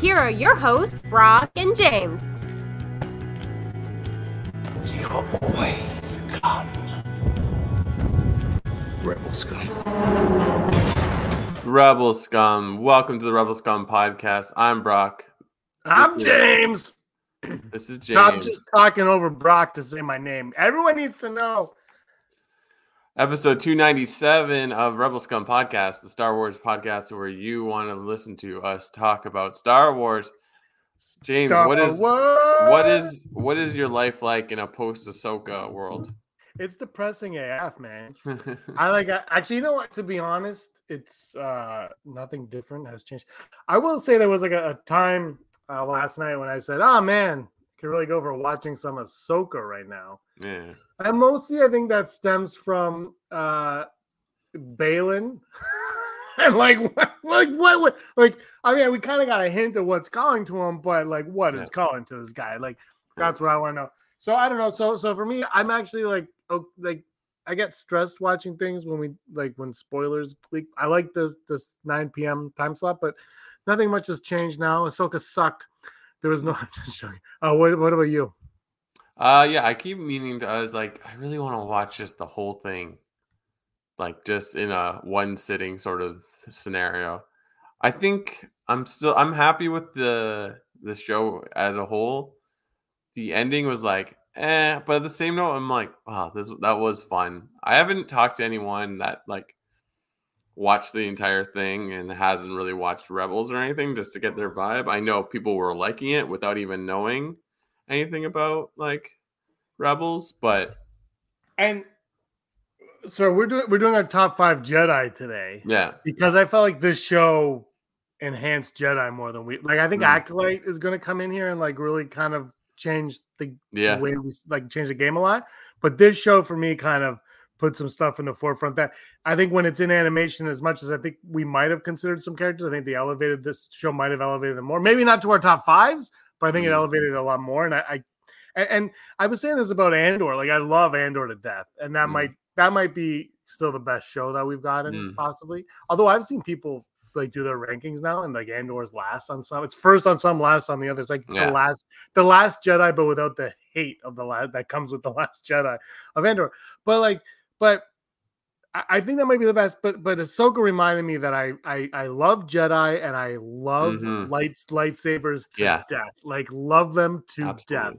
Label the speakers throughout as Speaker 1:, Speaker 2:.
Speaker 1: Here are your hosts, Brock and James.
Speaker 2: You are always scum. Rebel scum.
Speaker 3: Rebel Scum. Welcome to the Rebel Scum podcast. I'm Brock.
Speaker 4: I'm
Speaker 3: This is-
Speaker 4: James.
Speaker 3: This is
Speaker 4: I'm just talking over Brock to say my name. Everyone needs to know.
Speaker 3: Episode 297 of Rebel Scum podcast, the Star Wars podcast where you want to listen to us talk about Star Wars. James,
Speaker 4: Star
Speaker 3: what is
Speaker 4: Wars.
Speaker 3: what is what is your life like in a post Ahsoka world?
Speaker 4: It's depressing AF, man. I like. I, actually, you know what? To be honest, it's uh nothing different has changed. I will say there was like a, a time uh, last night when I said, "Oh man, could really go for watching some Ahsoka right now."
Speaker 3: yeah.
Speaker 4: And mostly, I think that stems from uh Baylan. and like, what, like, what, what, like, I mean, we kind of got a hint of what's calling to him, but like, what is calling to this guy? Like, that's what I want to know. So I don't know. So, so for me, I'm actually like, oh, like, I get stressed watching things when we like when spoilers leak. I like this this 9 p.m. time slot, but nothing much has changed now. Ahsoka sucked. There was no. I'm just joking. Oh, what, what about you?
Speaker 3: Uh yeah, I keep meaning to I was like, I really want to watch just the whole thing. Like just in a one sitting sort of scenario. I think I'm still I'm happy with the the show as a whole. The ending was like, eh, but at the same note, I'm like, wow, this that was fun. I haven't talked to anyone that like watched the entire thing and hasn't really watched Rebels or anything just to get their vibe. I know people were liking it without even knowing anything about like Rebels, but
Speaker 4: And so we're doing we're doing our top five Jedi today
Speaker 3: yeah,
Speaker 4: because I felt like this show enhanced Jedi more than we like. I think
Speaker 3: Mm.
Speaker 4: Acolyte is going to come in here and like really kind of change the, the
Speaker 3: yeah,
Speaker 4: way we like change the game a lot. But this show for me kind of put some stuff in the forefront that I think when it's in animation, as much as I think we might have considered some characters, I think they elevated this show might have elevated them more. Maybe not to our top fives, but I think it
Speaker 3: Mm.
Speaker 4: elevated a lot more. And I, I and, and I was saying this about Andor. Like I love Andor to death, and that
Speaker 3: Mm.
Speaker 4: might that might be still the best show that we've gotten,
Speaker 3: Mm.
Speaker 4: possibly. Although I've seen people like do their rankings now, and like Andor's last on some. It's first on some, last on the other. It's like
Speaker 3: Yeah.
Speaker 4: the last, the last Jedi, but without the hate of the last that comes with the last Jedi of Andor. But like, but I, think that might be the best. But but Ahsoka reminded me that I I I love Jedi and I love
Speaker 3: Mhm.
Speaker 4: lights lightsabers to
Speaker 3: Yeah.
Speaker 4: death. Like love them to death.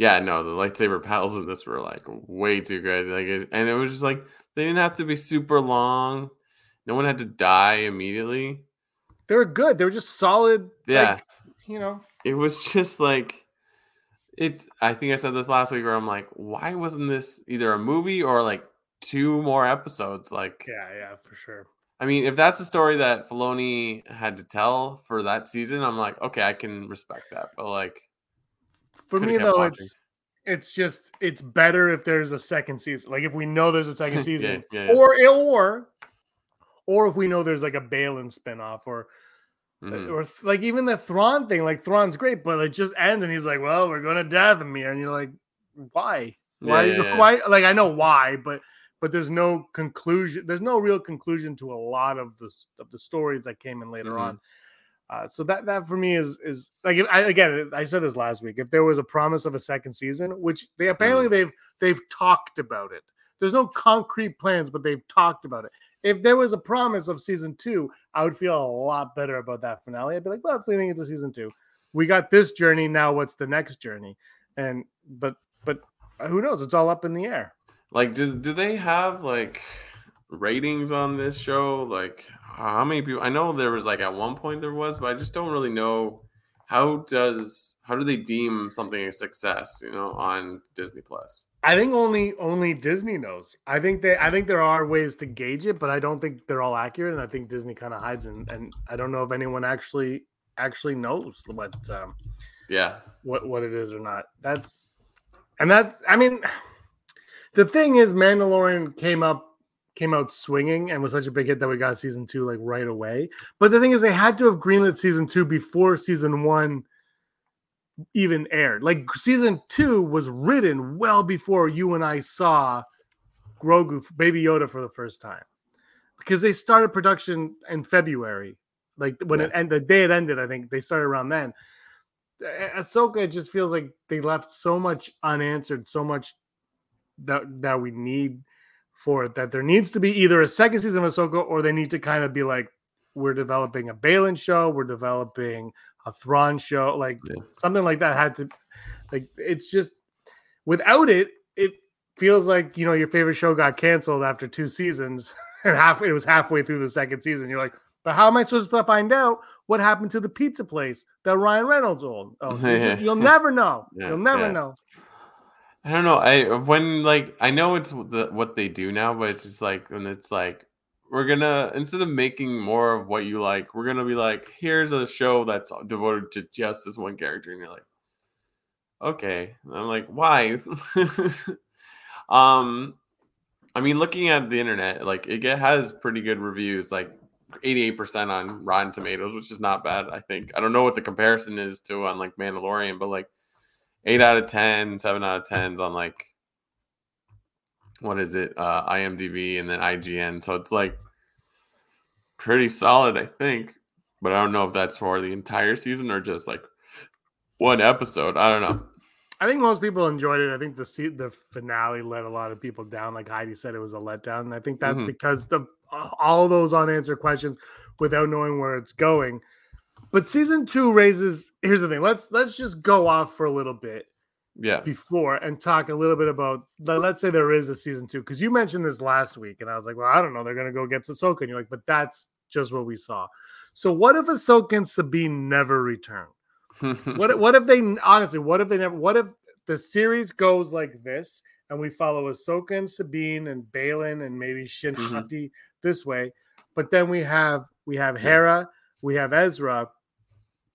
Speaker 3: Yeah, no, the lightsaber battles in this were like way too good. Like, it, and it was just like they didn't have to be super long. No one had to die immediately.
Speaker 4: They were good. They were just solid.
Speaker 3: Yeah.
Speaker 4: like, you know.
Speaker 3: It was just like it's. I think I said this last week, where I'm like, why wasn't this either a movie or like two more episodes? Like,
Speaker 4: Yeah, yeah, for sure.
Speaker 3: I mean, if that's the story that Filoni had to tell for that season, I'm like, okay, I can respect that. But like,
Speaker 4: For me though,
Speaker 3: watching.
Speaker 4: it's it's just it's better if there's a second season. Like if we know there's a second season,
Speaker 3: yeah, yeah.
Speaker 4: or or or if we know there's like a Baylan spinoff, or
Speaker 3: mhm.
Speaker 4: or like even the Thrawn thing. Like Thrawn's great, but it just ends and he's like, "Well, we're gonna Dathomir," and you're like, "Why? Why?
Speaker 3: Yeah, yeah, yeah.
Speaker 4: Why?" Like I know why, but but there's no conclusion. There's no real conclusion to a lot of the of the stories that came in later
Speaker 3: Mhm.
Speaker 4: on. Uh, so that that for me is is like I, again I said this last week. If there was a promise of a second season, which they apparently
Speaker 3: Mm.
Speaker 4: they've they've talked about it. There's no concrete plans, but they've talked about it. If there was a promise of season two, I would feel a lot better about that finale. I'd be like, well, it's leading into season two. We got this journey. Now, what's the next journey? And but but uh, who knows? It's all up in the air.
Speaker 3: Like, do do they have like ratings on this show? Like, how many people? I know there was like at one point there was, but I just don't really know how does how do they deem something a success? You know, on Disney Plus.
Speaker 4: I think only only Disney knows. I think they I think there are ways to gauge it, but I don't think they're all accurate. And I think Disney kind of hides and and I don't know if anyone actually actually knows what um,
Speaker 3: Yeah.
Speaker 4: what what it is or not. That's and that I mean the thing is Mandalorian came up came out swinging and was such a big hit that we got season 2 like right away. But the thing is they had to have greenlit season 2 before season 1 even aired. Like season 2 was written well before you and I saw Grogu Baby Yoda for the first time. Because they started production in February. Like when it
Speaker 3: Yeah.
Speaker 4: and the day it ended, I think they started around then. Ah- Ahsoka just feels like they left so much unanswered, so much that that we need for it. That there needs to be either a second season of Ahsoka, or they need to kind of be like, we're developing a Baylan show, we're developing a Thrawn show, like
Speaker 3: Yeah.
Speaker 4: something like that had to, like it's just without it, it feels like you know your favorite show got canceled after two seasons, and half it was halfway through the second season. You're like, but how am I supposed to find out what happened to the pizza place that Ryan Reynolds owned? Oh, just- you'll never know.
Speaker 3: Yeah,
Speaker 4: You'll never
Speaker 3: yeah.
Speaker 4: know.
Speaker 3: I don't know. I when like I know it's the, what they do now, but it's just like when it's like we're gonna instead of making more of what you like, we're gonna be like, here's a show that's devoted to just this one character, and you're like, okay. And I'm like, why? um, I mean, looking at the internet, like it has pretty good reviews, like 88% on Rotten Tomatoes, which is not bad. I think I don't know what the comparison is to on like Mandalorian, but like eight out of 10, seven out of 10s on like what is it, uh, IMDb and then IGN. So it's like pretty solid, I think. But I don't know if that's for the entire season or just like one episode. I don't know.
Speaker 4: I think most people enjoyed it. I think the the finale let a lot of people down. Like Heidi said, it was a letdown, and I think that's
Speaker 3: Mhm.
Speaker 4: because the all those unanswered questions without knowing where it's going. But season two raises. Here's the thing. Let's let's just go off for a little bit
Speaker 3: Yeah.
Speaker 4: before and talk a little bit about. let- Let's say there is a season two because you mentioned this last week, and I was like, well, I don't know. They're gonna go get Ahsoka, and you're like, but that's just what we saw. So what if Ahsoka and Sabine never return? what what if they honestly what if they never what if the series goes like this and we follow Ahsoka and Sabine and Baylan and maybe Shin
Speaker 3: Mhm.
Speaker 4: Hati this way, but then we have we have. Hera, we have Ezra,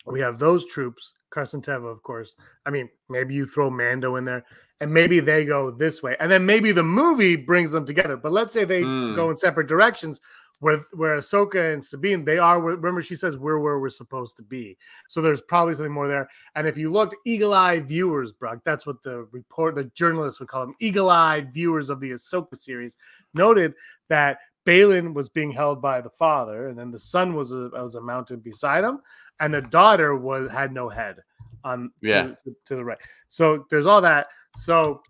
Speaker 4: we have those troops, Carson Teva, of course. I mean, maybe you throw Mando in there, and maybe they go this way, and then maybe the movie brings them together. But let's say they
Speaker 3: Mm.
Speaker 4: go in separate directions. Where where Ahsoka and Sabine, they are. Remember, she says we're where we're supposed to be. So there's probably something more there. And if you looked, eagle-eyed viewers, Brock, that's what the report, the journalists would call them, eagle-eyed viewers of the Ahsoka series, noted that Baylan was being held by the father, and then the son was a was a mountain beside him, and the daughter was had no head on to-
Speaker 3: Yeah.
Speaker 4: to, to the right. So there's all that. So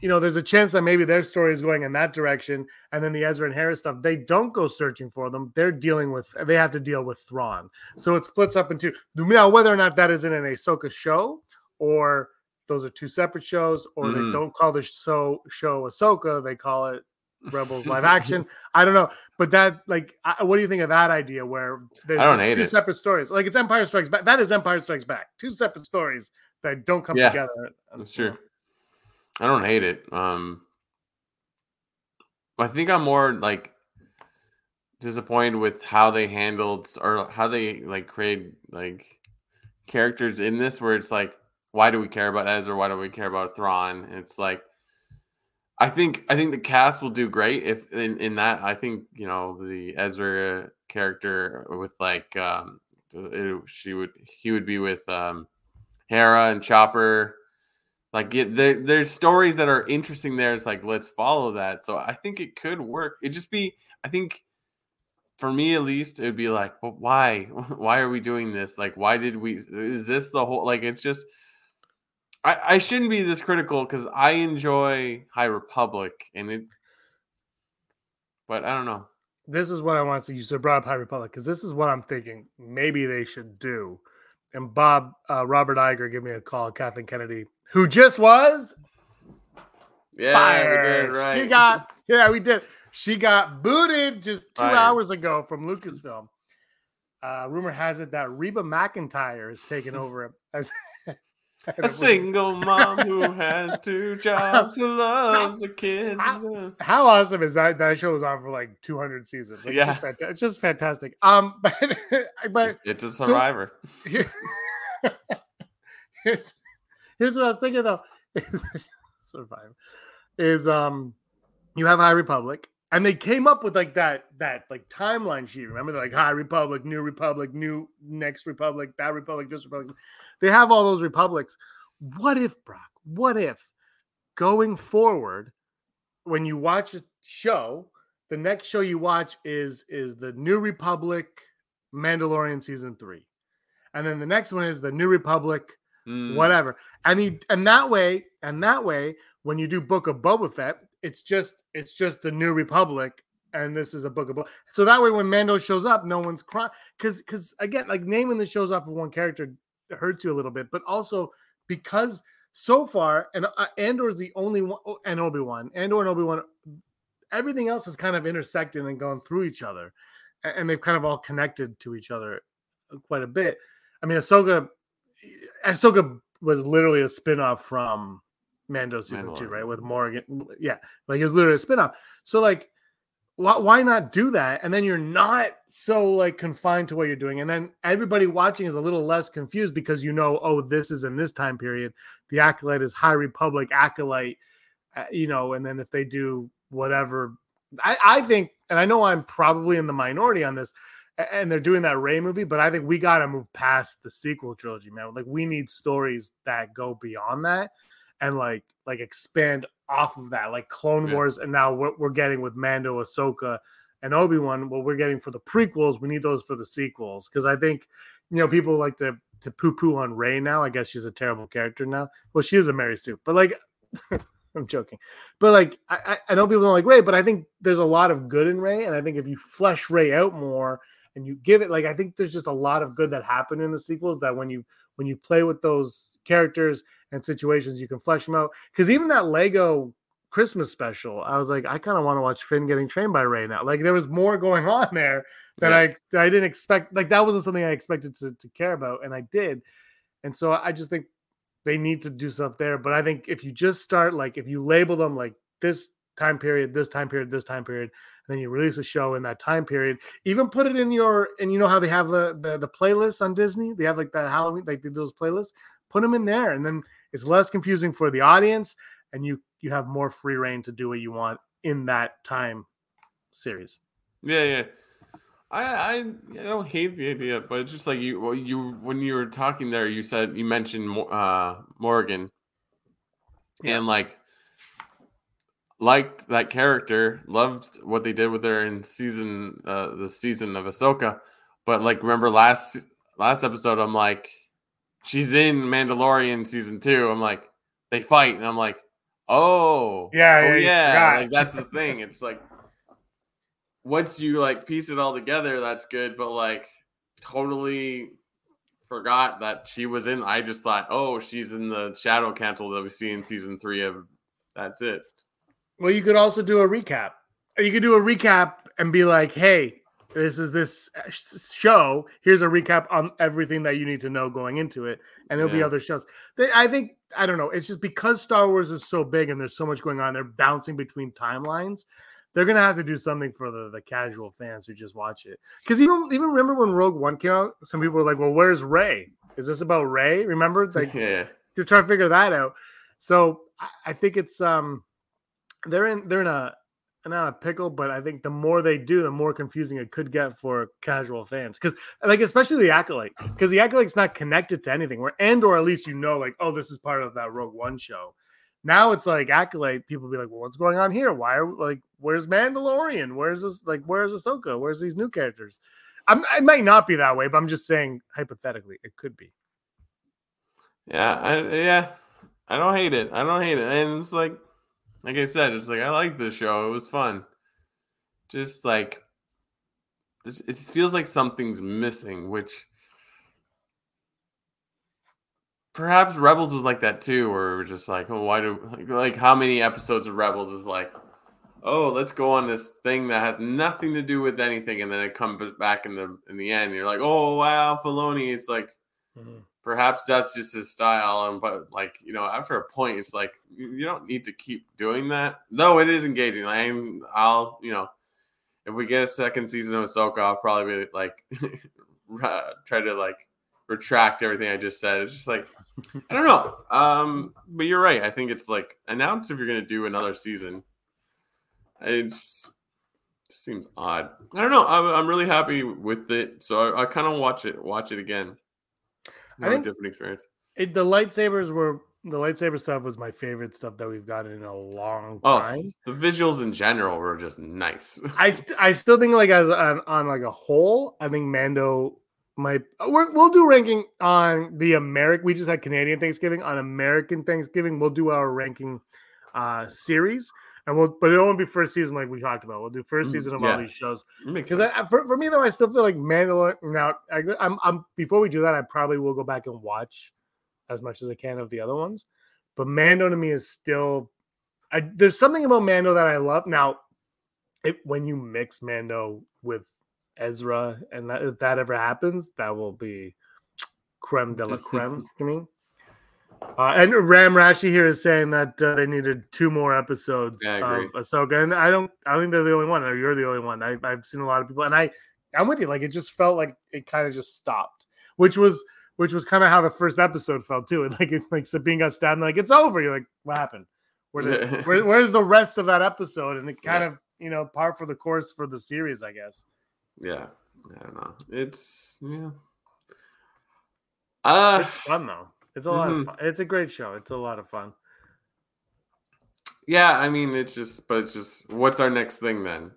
Speaker 4: you know, there's a chance that maybe their story is going in that direction, and then the Ezra and Hera's stuff, they don't go searching for them. They're dealing with, they have to deal with Thrawn. So it splits up into now whether or not that is in an Ahsoka show or those are two separate shows, or they
Speaker 3: Mhm.
Speaker 4: don't call the show show Ahsoka, they call it Rebels live action. I don't know, but that like, I, what do you think of that idea? Where there's
Speaker 3: I don't hate
Speaker 4: two
Speaker 3: it.
Speaker 4: separate stories, like it's Empire Strikes Back. That is Empire Strikes Back. Two separate stories that don't come
Speaker 3: Yeah,
Speaker 4: together.
Speaker 3: That's true. I don't hate it. Um, I think I'm more like disappointed with how they handled or how they like create like characters in this where it's like why do we care about Ezra why do we care about Thrawn it's like I think I think the cast will do great if in, in that I think you know the Ezra character with like um it, she would he would be with um Hera and Chopper. Like it, there, there's stories that are interesting there. It's like let's follow that. So i think it could work. It just be i think for me at least it would be like well, why? Why are we doing this? Like why did we is this the whole like it's just i i shouldn't be this critical because i enjoy high republic and it but i don't know
Speaker 4: this is what I want to see. You said brought up High Republic because this is what I'm thinking. Maybe they should do. And Bob uh, Robert Iger give me a call. Kathleen Kennedy, who just was
Speaker 3: yeah we
Speaker 4: fired.
Speaker 3: did, right
Speaker 4: She got yeah, we did. She got booted just two
Speaker 3: Fired.
Speaker 4: hours ago from Lucasfilm. Uh, rumor has it that Reba McEntire is taking over as
Speaker 3: A single mom who has two jobs, who loves her kids.
Speaker 4: How- How awesome is that? That show was on for like 200 seasons. Like,
Speaker 3: Yeah.
Speaker 4: it's, just fanta- it's just fantastic. Um, but but
Speaker 3: It's a survivor.
Speaker 4: here, here's here's what I was thinking though. Is, survive is um you have High Republic and they came up with like that that like timeline sheet. Remember They're like High Republic, New Republic, New Next Republic, Bad Republic, this Republic. They have all those republics. What if Brock? What if going forward when you watch a show, the next show you watch is is the New Republic Mandalorian season 3. And then the next one is the New Republic
Speaker 3: Mm,
Speaker 4: whatever. And he and that way, and that way, when you do Book of Boba Fett, it's just it's just the New Republic, and this is a Book of Boba. So that way, when Mando shows up, no one's crying because because again, like naming the shows off of one character hurts you a little bit, but also because so far, and uh, Andor is the only one, and Obi Wan, Andor and Obi Wan, everything else has kind of intersected and gone through each other, and they've kind of all connected to each other quite a bit. I mean, Ahsoka, Ahsoka was literally a spin-off from Mando season two, right? With Morgan. Yeah. Like it's literally a spin-off. So like why, why not do that? And then you're not so like confined to what you're doing. And then everybody watching is a little less confused because you know, oh, this is in this time period. The acolyte is High Republic acolyte, uh, you know, and then if they do whatever, I, I think, and I know I'm probably in the minority on this, and they're doing that Rey movie, but I think we got to move past the sequel trilogy, man. Like we need stories that go beyond that and like like expand off of that, like Clone
Speaker 3: Yeah.
Speaker 4: Wars, and now what we're getting with Mando, Ahsoka, and Obi Wan. What we're getting for the prequels, we need those for the sequels because I think you know people like to to poo poo on Rey now. I guess she's a terrible character now. Well, she is a Mary Sue, but like. I'm joking, but like I, I I know people don't like Rey, but I think there's a lot of good in Rey, and I think if you flesh Rey out more and you give it like I think there's just a lot of good that happened in the sequels that when you when you play with those characters and situations, you can flesh them out. Because even that Lego Christmas special, I was like, I kind of want to watch Finn getting trained by Rey now. Like there was more going on there that
Speaker 3: Yeah.
Speaker 4: I I didn't expect. Like that wasn't something I expected to, to care about, and I did. And so I just think they need to do stuff there. But I think if you just start like if you label them like this time period, this time period, this time period, and then you release a show in that time period, even put it in your and you know how they have the the, the playlists on Disney, they have like the Halloween like those playlists, put them in there, and then it's less confusing for the audience, and you you have more free reign to do what you want in that time series.
Speaker 3: Yeah, yeah. I, I I don't hate the idea, but it's just like you you when you were talking there, you said you mentioned uh, Morgan,
Speaker 4: Yeah.
Speaker 3: and like liked that character, loved what they did with her in season uh, the season of Ahsoka, but like remember last last episode, I'm like, she's in Mandalorian season two. I'm like, they fight, and I'm like, oh
Speaker 4: Yeah,
Speaker 3: oh,
Speaker 4: yeah,
Speaker 3: yeah, like that's the thing. It's like once you like piece it all together, that's good. But like totally forgot that she was in. I just thought, oh, she's in the Shadow Council that we see in season three of. That's it.
Speaker 4: Well, you could also do a recap. You could do a recap and be like, "Hey, this is this uh, show. Here's a recap on everything that you need to know going into it." And there'll be other shows. They, I think I don't know. It's just because Star Wars is so big and there's so much going on. They're bouncing between timelines. They're gonna have to do something for the, the casual fans who just watch it. Because even even remember when Rogue One came out, some people were like, "Well, where's Rey? Is this about Rey?" Remember, like
Speaker 3: yeah,
Speaker 4: to try to figure that out. So I, I think it's um they're in they're in a not a pickle, but I think the more they do, the more confusing it could get for casual fans. Because like especially the acolyte, because the acolyte's not connected to anything. Where Andor at least you know, like, oh, this is part of that Rogue One show. Now it's like acolyte. People be like, well, what's going on here? Why are like, where's Mandalorian? Where's this? Like, where's Ahsoka? Where's these new characters? I'm, it might not be that way, but I'm just saying hypothetically, it could be.
Speaker 3: yeah, I, yeah. I don't hate it. I don't hate it, and it's like, like I said, it's like I like this show. It was fun. Just like it feels like something's missing, which perhaps Rebels was like that too, where we're just like, oh, why do like, like how many episodes of Rebels is like, oh, let's go on this thing that has nothing to do with anything, and then it comes back in the in the end. You're like, oh wow, Filoni. It's like
Speaker 4: Mhm.
Speaker 3: Perhaps that's just his style. And but like you know, after a point, it's like you don't need to keep doing that. No, it is engaging. I'm, I'll you know, if we get a second season of Ahsoka, I'll probably be like try to like retract everything I just said. It's just like I don't know. Um, but you're right. I think it's like announce if you're gonna do another season. It's it seems odd. I don't know. I'm, I'm really happy with it, so I, I kind of watch it watch it again.
Speaker 4: I
Speaker 3: a
Speaker 4: think-
Speaker 3: different experience.
Speaker 4: It, the lightsabers were the lightsaber stuff was my favorite stuff that we've gotten in a long
Speaker 3: Oh,
Speaker 4: time.
Speaker 3: the visuals in general were just nice.
Speaker 4: I st- I still think like as on, on like a whole, I think Mando might we're, we'll do ranking on the American. We just had Canadian Thanksgiving on American Thanksgiving. We'll do our ranking uh series, and we'll but it won't be first season like we talked about. We'll do first
Speaker 3: Mm,
Speaker 4: season of
Speaker 3: yeah.
Speaker 4: all these shows because for, for me though, I still feel like Mandalorian. Now I, I'm I'm before we do that, I probably will go back and watch as much as I can of the other ones. But Mando to me is still. I, there's something about Mando that I love. Now, it, when you mix Mando with Ezra, and that, if that ever happens, that will be creme de la creme to me. Uh, and Ram Rashi here is saying that uh, they needed two more episodes
Speaker 3: Yeah,
Speaker 4: of Ahsoka, and I don't. I don't think they're the only one. Or you're the only one. I, I've seen a lot of people, and I, I'm with you. Like it just felt like it kind of just stopped, which was which was kind of how the first episode felt too. And like it, like Sabine got stabbed, and like it's over. You're like, what happened? Where did, where, where's the rest of that episode? And it kind
Speaker 3: Yeah.
Speaker 4: of you know par for the course for the series, I guess.
Speaker 3: yeah, I don't know. It's yeah. Uh
Speaker 4: It's fun though. It's a lot
Speaker 3: Mhm.
Speaker 4: of fun. It's a great show. It's a lot of fun.
Speaker 3: yeah. I mean, it's just, but it's just. What's our next thing then?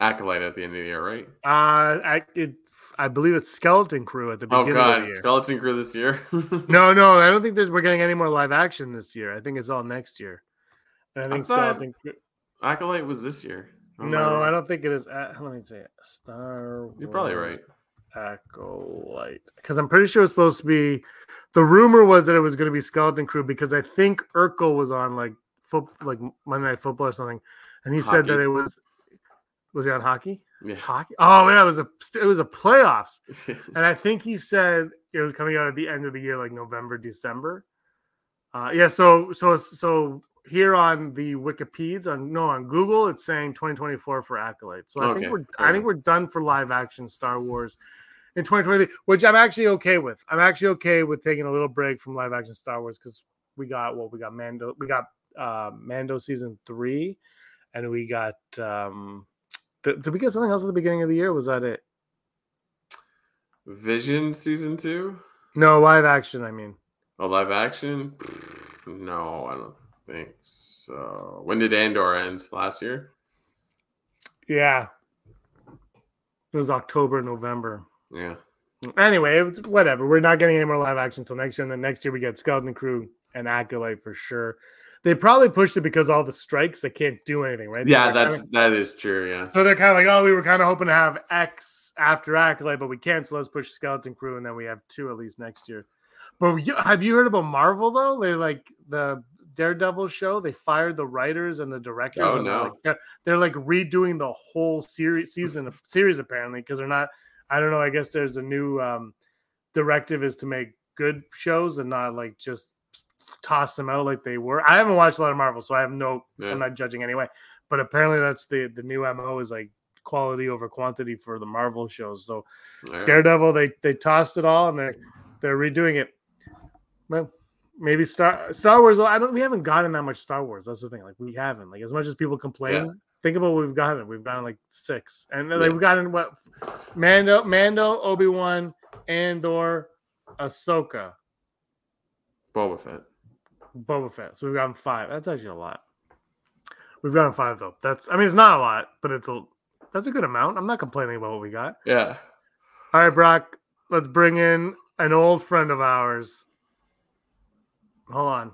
Speaker 3: Acolyte at the end of the year, right?
Speaker 4: Uh, I it, I believe it's Skeleton Crew at the
Speaker 3: Oh
Speaker 4: beginning of
Speaker 3: god,
Speaker 4: the year.
Speaker 3: skeleton crew this year.
Speaker 4: No, no, I don't think there's we're getting any more live action this year. I think it's all next year. And I
Speaker 3: I
Speaker 4: think
Speaker 3: thought-
Speaker 4: Skeleton Crew.
Speaker 3: Acolyte was this year. Am
Speaker 4: No? I don't think it is. Uh, let me see. Star.
Speaker 3: You're probably right.
Speaker 4: Acolyte, because I'm pretty sure it's supposed to be. The rumor was that it was going to be Skeleton Crew because I think Urkel was on like foot, like Monday Night Football or something, and he said that it was. Was he on hockey?
Speaker 3: Yeah.
Speaker 4: Hockey. Oh yeah, it was a it was a playoffs, and I think he said it was coming out at the end of the year, like November, December. Uh, yeah, so so so here on the Wikipedias on no on Google, it's saying 2024 for Acolyte. So I
Speaker 3: Okay,
Speaker 4: think we're I think we're done for live action Star Wars in 2023, which I'm actually okay with. I'm actually okay with taking a little break from live action Star Wars because we got what we got Mando, we got uh, Mando season three, and we got um, did, did we get something else at the beginning of the year? Was that it?
Speaker 3: Vision season two?
Speaker 4: No, live action. I mean,
Speaker 3: A live action? No, I don't think so. When did Andor end? Last year?
Speaker 4: yeah, it was October, November.
Speaker 3: Yeah.
Speaker 4: Anyway, it was, whatever. We're not getting any more live action until next year. And then next year we get Skeleton Crew and Acolyte for sure. They probably pushed it because all the strikes. They can't do anything, right?
Speaker 3: Yeah, that's
Speaker 4: kinda-
Speaker 3: that is true. Yeah.
Speaker 4: so they're kind of like, oh, we were kind of hoping to have X after Acolyte, but we can't. So let's push Skeleton Crew, and then we have two at least next year. But have you heard about Marvel though? They're like the Daredevil show. They fired the writers and the directors.
Speaker 3: Oh,
Speaker 4: and they're
Speaker 3: no.
Speaker 4: like- they're, like redoing the whole series season of series apparently because they're not. I don't know. I guess there's a new um, directive is to make good shows and not like just toss them out like they were. I haven't watched a lot of Marvel, so I have no.
Speaker 3: Yeah.
Speaker 4: I'm not judging anyway. But apparently, that's the the new mo is like quality over quantity for the Marvel shows. So
Speaker 3: Yeah.
Speaker 4: Daredevil, they they tossed it all and they're they're redoing it. Well, maybe Star Star Wars. I don't. We haven't gotten that much Star Wars. That's the thing. Like we haven't. Like as much as people complain.
Speaker 3: Yeah.
Speaker 4: Think about what we've gotten. We've gotten like six, and like
Speaker 3: Yeah.
Speaker 4: we've gotten what Mando, Mando, Obi Wan, Andor, Ahsoka,
Speaker 3: Boba Fett.
Speaker 4: Boba Fett. So we've gotten five. That's actually a lot. We've gotten five though. That's. I mean, it's not a lot, but it's a. That's a good amount. I'm not complaining about what we got.
Speaker 3: Yeah.
Speaker 4: All right, Brock, let's bring in an old friend of ours. Hold on.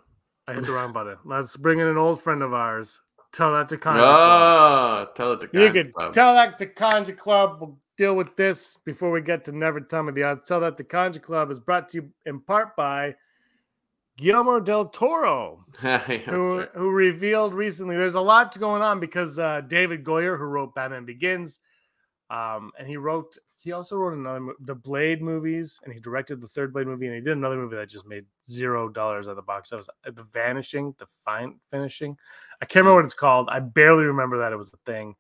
Speaker 4: I hit the wrong button. Let's bring in an old friend of ours. Tell that to Conjure Club.
Speaker 3: Oh, tell it to
Speaker 4: You could
Speaker 3: Club.
Speaker 4: tell that to Conjure Club. We'll deal with this before we get to Never Tell Me the Odds. Tell that to Conjure Club is brought to you in part by Guillermo del Toro
Speaker 3: Yeah,
Speaker 4: who,
Speaker 3: right.
Speaker 4: who revealed recently there's a lot going on because uh, David Goyer, who wrote Batman Begins, um, and he wrote he also wrote another the Blade movies, and he directed the third Blade movie, and he did another movie that just made zero dollars at the box office. uh, The Vanishing, the Fine Finishing. I can't remember what it's called. I barely remember that it was a thing.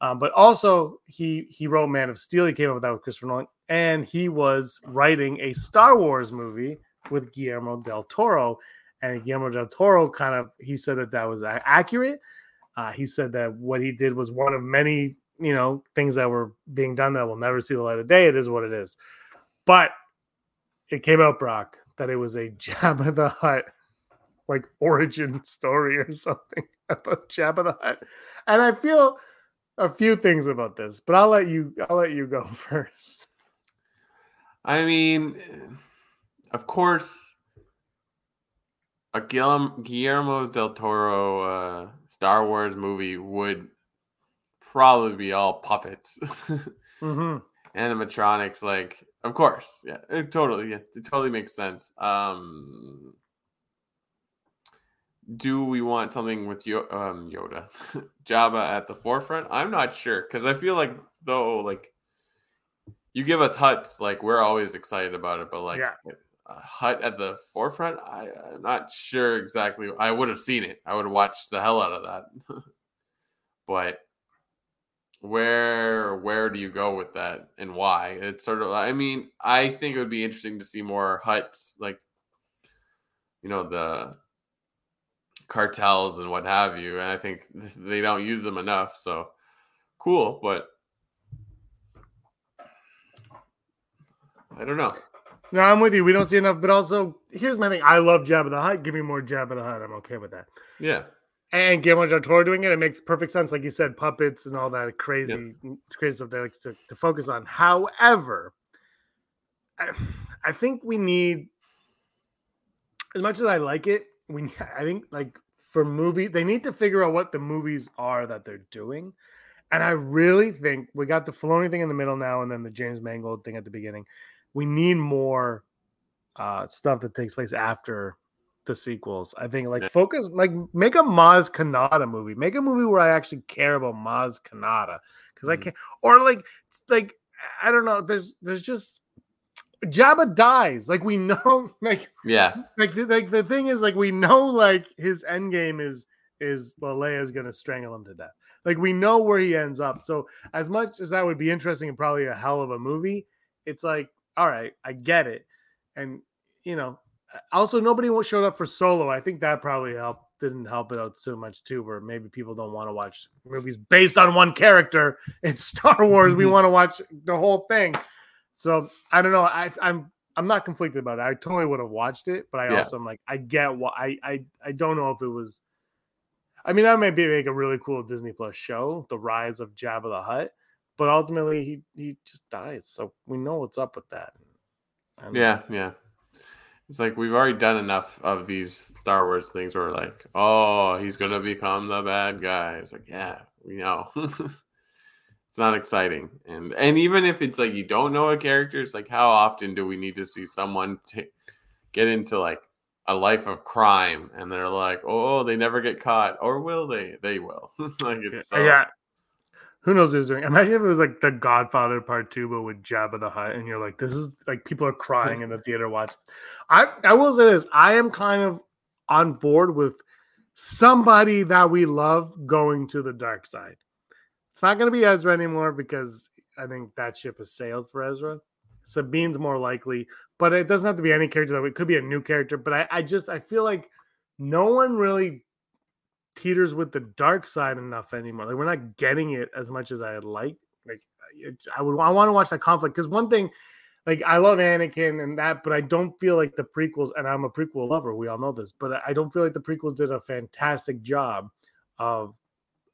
Speaker 4: Um, but also he he wrote Man of Steel. He came up with that with Christopher Nolan, and he was writing a Star Wars movie with Guillermo del Toro. And Guillermo del Toro kind of he said that that was accurate. Uh, he said that what he did was one of many you know things that were being done that will never see the light of day. It is what it is. But it came out, Brock, that it was a Jabba the Hutt like origin story or something about Jabba the Hutt, and I feel a few things about this, but I'll let you. I'll let you go first.
Speaker 3: I mean, of course, a Guillermo, Guillermo del Toro uh, Star Wars movie would probably be all puppets,
Speaker 4: Mm-hmm.
Speaker 3: animatronics. Like, of course, yeah, it totally, yeah, it totally makes sense. Um, do we want something with Yo- um, Yoda, Jabba at the forefront? I'm not sure because I feel like though, like you give us Hutts, like we're always excited about it, but like
Speaker 4: Yeah.
Speaker 3: a Hutt at the forefront, I, I'm not sure exactly. I would have seen it. I would have watched the hell out of that. but where where do you go with that and why? It's sort of. I mean, I think it would be interesting to see more Hutts, like you know the cartels and what have you. And I think they don't use them enough. So cool, but I don't know.
Speaker 4: No, I'm with you. We don't see enough, but also here's my thing. I love Jabba the Hutt. Give me more Jabba the Hutt. I'm okay with that.
Speaker 3: Yeah.
Speaker 4: And Guillermo del Toro doing it, it makes perfect sense. Like you said, puppets and all that crazy, crazy stuff they like to, to focus on. However, I, I think we need, as much as I like it, we I think like for movie, they need to figure out what the movies are that they're doing. And I really think we got the Filoni thing in the middle now, and then the James Mangold thing at the beginning. We need more uh, stuff that takes place after the sequels. I think like
Speaker 3: Yeah.
Speaker 4: focus, like make a Maz Kanata movie. Make a movie where I actually care about Maz Kanata because I
Speaker 3: Mhm.
Speaker 4: can't. Or like, like I don't know. There's there's just Jabba dies. Like we know, like
Speaker 3: Yeah.
Speaker 4: like the, like the thing is like we know like his end game is is well Leia's gonna strangle him to death. Like we know where he ends up. So as much as that would be interesting and probably a hell of a movie, it's like all right, I get it, and you know, also nobody showed up for Solo. I think that probably helped didn't help it out so much too, where maybe people don't want to watch movies based on one character. in Star Wars. we
Speaker 3: Mhm.
Speaker 4: want to watch the whole thing. So I don't know. I, I'm I'm not conflicted about it. I totally would have watched it, but I
Speaker 3: Yeah.
Speaker 4: also am like, I get what I I I don't know if it was. I mean, that may be make a really cool Disney Plus show, The Rise of Jabba the Hutt, but ultimately he he just dies, so we know what's up with that. And-
Speaker 3: Yeah, yeah. It's like we've already done enough of these Star Wars things where we're like, oh, he's gonna become the bad guy. It's like, yeah, we know. it's not exciting. And and even if it's like you don't know a character, it's like how often do we need to see someone t- get into like a life of crime and they're like, oh, they never get caught, or will they? They will. like it's so,
Speaker 4: yeah. Who knows what he's doing? Imagine if it was like The Godfather Part Two, but with Jabba the Hutt, and you're like, this is like people are crying in the theater. Watch. I I will say this: I am kind of on board with somebody that we love going to the dark side. It's not going to be Ezra anymore because I think that ship has sailed for Ezra. Sabine's more likely, but it doesn't have to be any character that it could be a new character. But I, I just I feel like no one really teeters with the dark side enough anymore. Like we're not getting it as much as I'd like. Like I would I want to watch that conflict because one thing, like I love Anakin and that, but I don't feel like the prequels. And I'm a prequel lover. We all know this, but I- I don't feel like the prequels did a fantastic job of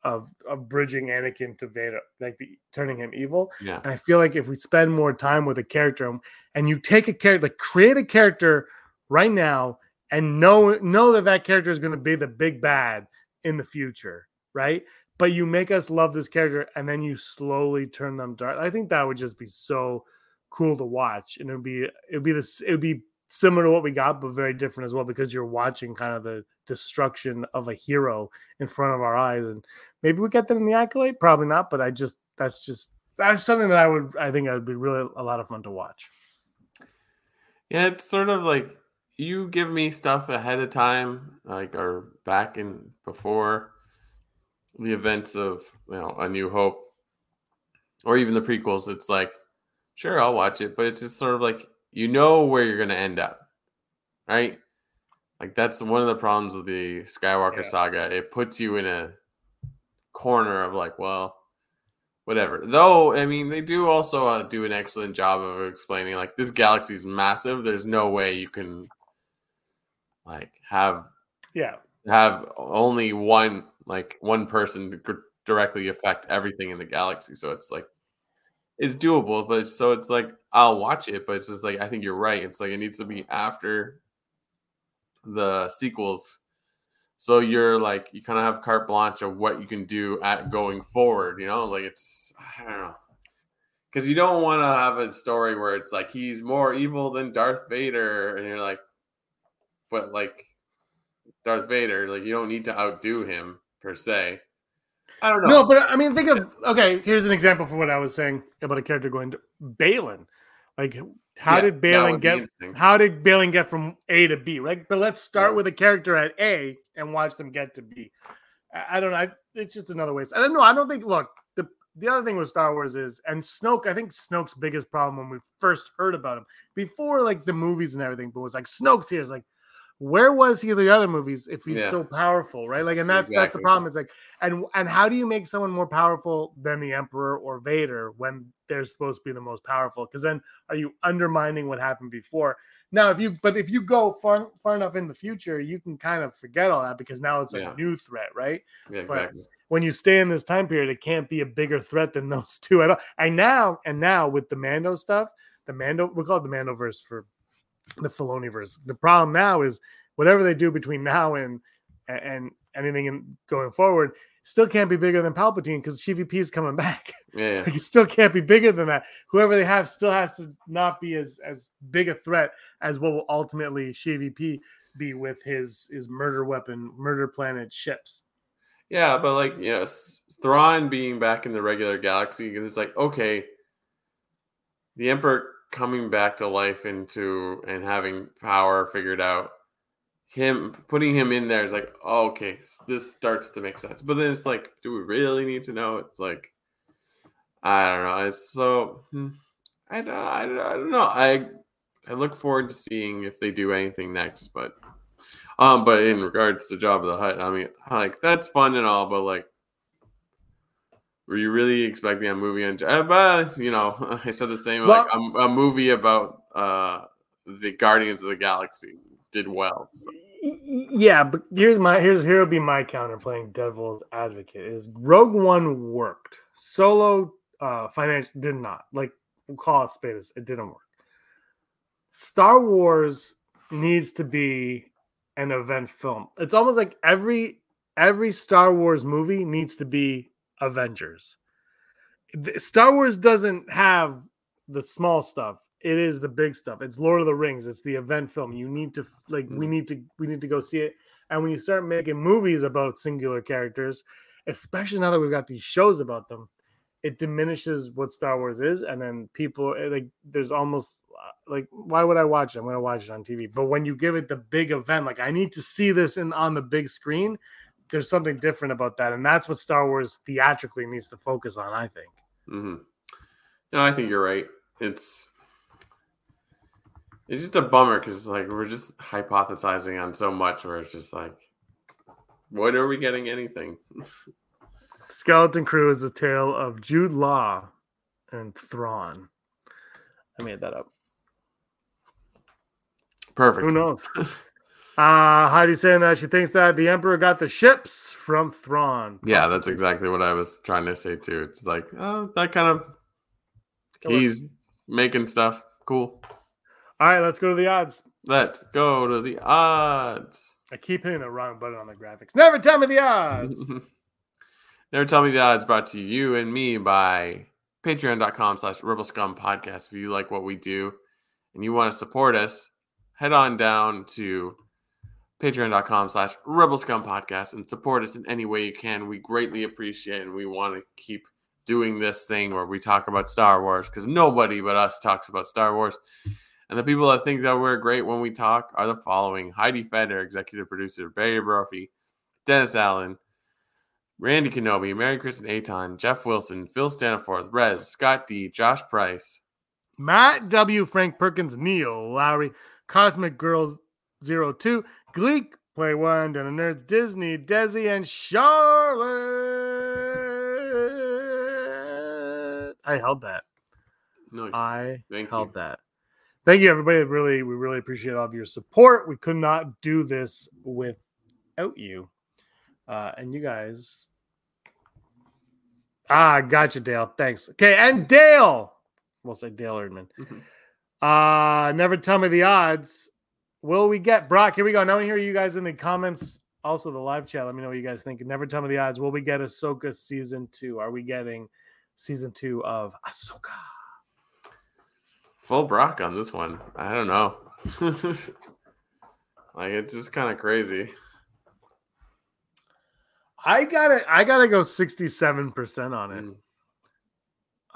Speaker 4: of of bridging Anakin to Vader, like the, turning him evil.
Speaker 3: yeah.
Speaker 4: And I feel like if we spend more time with a character and- and you take a character, like create a character right now and know know that that character is going to be the big bad in the future, right? But you make us love this character and then you slowly turn them dark. I think that would just be so cool to watch, and it'd be it'd be this it would be similar to what we got, but very different as well because you're watching kind of the destruction of a hero in front of our eyes, and maybe we get that in the Acolyte, probably not, but I just that's just that's something that I would I think it would be really a lot of fun to watch.
Speaker 3: Yeah, it's sort of like you give me stuff ahead of time, like or back in before the events of you know A New Hope, or even the prequels. It's like, sure, I'll watch it, but it's just sort of like you know where you're going to end up, right? Like that's one of the problems with the Skywalker
Speaker 4: Yeah.
Speaker 3: saga. It puts you in a corner of like, well, whatever. Though, I mean, they do also uh, do an excellent job of explaining like this galaxy is massive. There's no way you can like have
Speaker 4: Yeah.
Speaker 3: have only one like one person directly affect everything in the galaxy. So it's like it's doable, but so it's like I'll watch it, but it's just like I think you're right. It's like it needs to be after the sequels. So you're like you kind of have carte blanche of what you can do at going forward, you know? Like it's I don't know. Cuz you don't want to have a story where it's like he's more evil than Darth Vader and you're like but like Darth Vader, like you don't need to outdo him per se. I don't know.
Speaker 4: No, but I mean, think of okay. Here's an example for what I was saying about a character going to Baylan. Like, how
Speaker 3: Yeah,
Speaker 4: did
Speaker 3: Baylan
Speaker 4: get? How did Baylan get from A to B? Right, but let's start
Speaker 3: Yeah.
Speaker 4: with a character at A and watch them get to B. I, I don't know. I, it's just another way. I don't know. I don't think. Look, the the other thing with Star Wars is, and Snoke. I think Snoke's biggest problem when we first heard about him before, like the movies and everything, but was like Snoke's here is like, where was he in the other movies if he's
Speaker 3: Yeah.
Speaker 4: so powerful, right? Like, and that's that's the problem. It's like, and and how do you make someone more powerful than the Emperor or Vader when they're supposed to be the most powerful? Because then are you undermining what happened before? Now, if you but if you go far far enough in the future, you can kind of forget all that because now it's like
Speaker 3: Yeah.
Speaker 4: a new threat, right?
Speaker 3: Yeah,
Speaker 4: but-
Speaker 3: exactly.
Speaker 4: When you stay in this time period, it can't be a bigger threat than those two at all. And now, and now with the Mando stuff, the Mando we call it the Mandoverse for the Filoniverse. The problem now is whatever they do between now and and anything in going forward still can't be bigger than Palpatine because GVP is coming back.
Speaker 3: Yeah.
Speaker 4: Like it still can't be bigger than that. Whoever they have still has to not be as as big a threat as what will ultimately GVP be with his his murder weapon, murder planet ships.
Speaker 3: Yeah, but like you know, Thrawn being back in the regular galaxy, because it's like okay, the Emperor coming back to life into and having power figured out. Him putting him in there is like, oh, okay, this starts to make sense. But then it's like, do we really need to know? It's like, I don't know. It's so hmm, I don't, I don't, I don't know. I I look forward to seeing if they do anything next, but um, but in regards to Jabba the Hutt, I mean, like that's fun and all, but like, were you really expecting a movie on? Uh, you know, I said the same. like a, a movie about uh the Guardians of the Galaxy did well. So.
Speaker 4: Yeah, but here's my here's here will be my counter playing devil's advocate is Rogue One worked. Solo uh financial did not. Like we'll call it spade. It didn't work. Star Wars needs to be an event film. It's almost like every every Star Wars movie needs to be Avengers. Star Wars doesn't have the small stuff. It is the big stuff. It's Lord of the Rings. It's the event film. You need to like we
Speaker 3: Mm.
Speaker 4: need to we need to go see it. And when you start making movies about singular characters, especially now that we've got these shows about them, it diminishes what Star Wars is. And then people eh, like there's almost uh, like why would I watch it? I'm gonna watch it on TV. But when you give it the big event, like I need to see this in on the big screen, there's something different about that. And that's what Star Wars theatrically needs to focus on, I think.
Speaker 3: Mm-hmm. No, I think you're right. It's it's just a bummer because like we're just hypothesizing on so much where it's just like, what are we getting? Anything?
Speaker 4: Skeleton Crew is a tale of Jude Law and Thrawn. I made that up.
Speaker 3: Perfect.
Speaker 4: Who knows? Uh Heidi saying that she thinks that the Emperor got the ships from Thrawn.
Speaker 3: Yeah, that's exactly what I was trying to say too. It's like, oh, that kind of he's making stuff cool.
Speaker 4: All right, let's go to the odds.
Speaker 3: Let's go to the odds.
Speaker 4: I keep hitting the wrong button on the graphics. Never tell me the odds.
Speaker 3: Never tell me the odds brought to you and me by patreon.com slash rebel scum podcast. If you like what we do and you want to support us, head on down to patreon.com slash rebel scum podcast and support us in any way you can. We greatly appreciate and we want to keep doing this thing where we talk about Star Wars because nobody but us talks about Star Wars. And the people that think that we're great when we talk are the following Heidi Feder, executive producer, Barry Brophy, Dennis Allen, Randy Kenobi, Mary Kristen Aton, Jeff Wilson, Phil Staniforth, Rez, Scott D, Josh Price,
Speaker 4: Matt W, Frank Perkins, Neil Lowry, Cosmic Girls 02, Gleek, Play One, Dana Nerds, Disney, Desi, and Charlotte. I held that.
Speaker 3: Nice.
Speaker 4: I
Speaker 3: Thank
Speaker 4: held
Speaker 3: you.
Speaker 4: that. Thank you, everybody. Really, we really appreciate all of your support. We could not do this without you. Uh, and you guys. Ah, gotcha, Dale. Thanks. Okay, and Dale. We'll say Dale Erdman.
Speaker 3: Mhm.
Speaker 4: Uh, never tell me the odds. Will we get Brock? Here we go. Now we hear you guys in the comments. Also, the live chat. Let me know what you guys think. Never tell me the odds. Will we get Ahsoka season two? Are we getting season two of Ahsoka?
Speaker 3: Full Brock on this one. I don't know. like it's just kind of crazy.
Speaker 4: I gotta I gotta go 67% on it.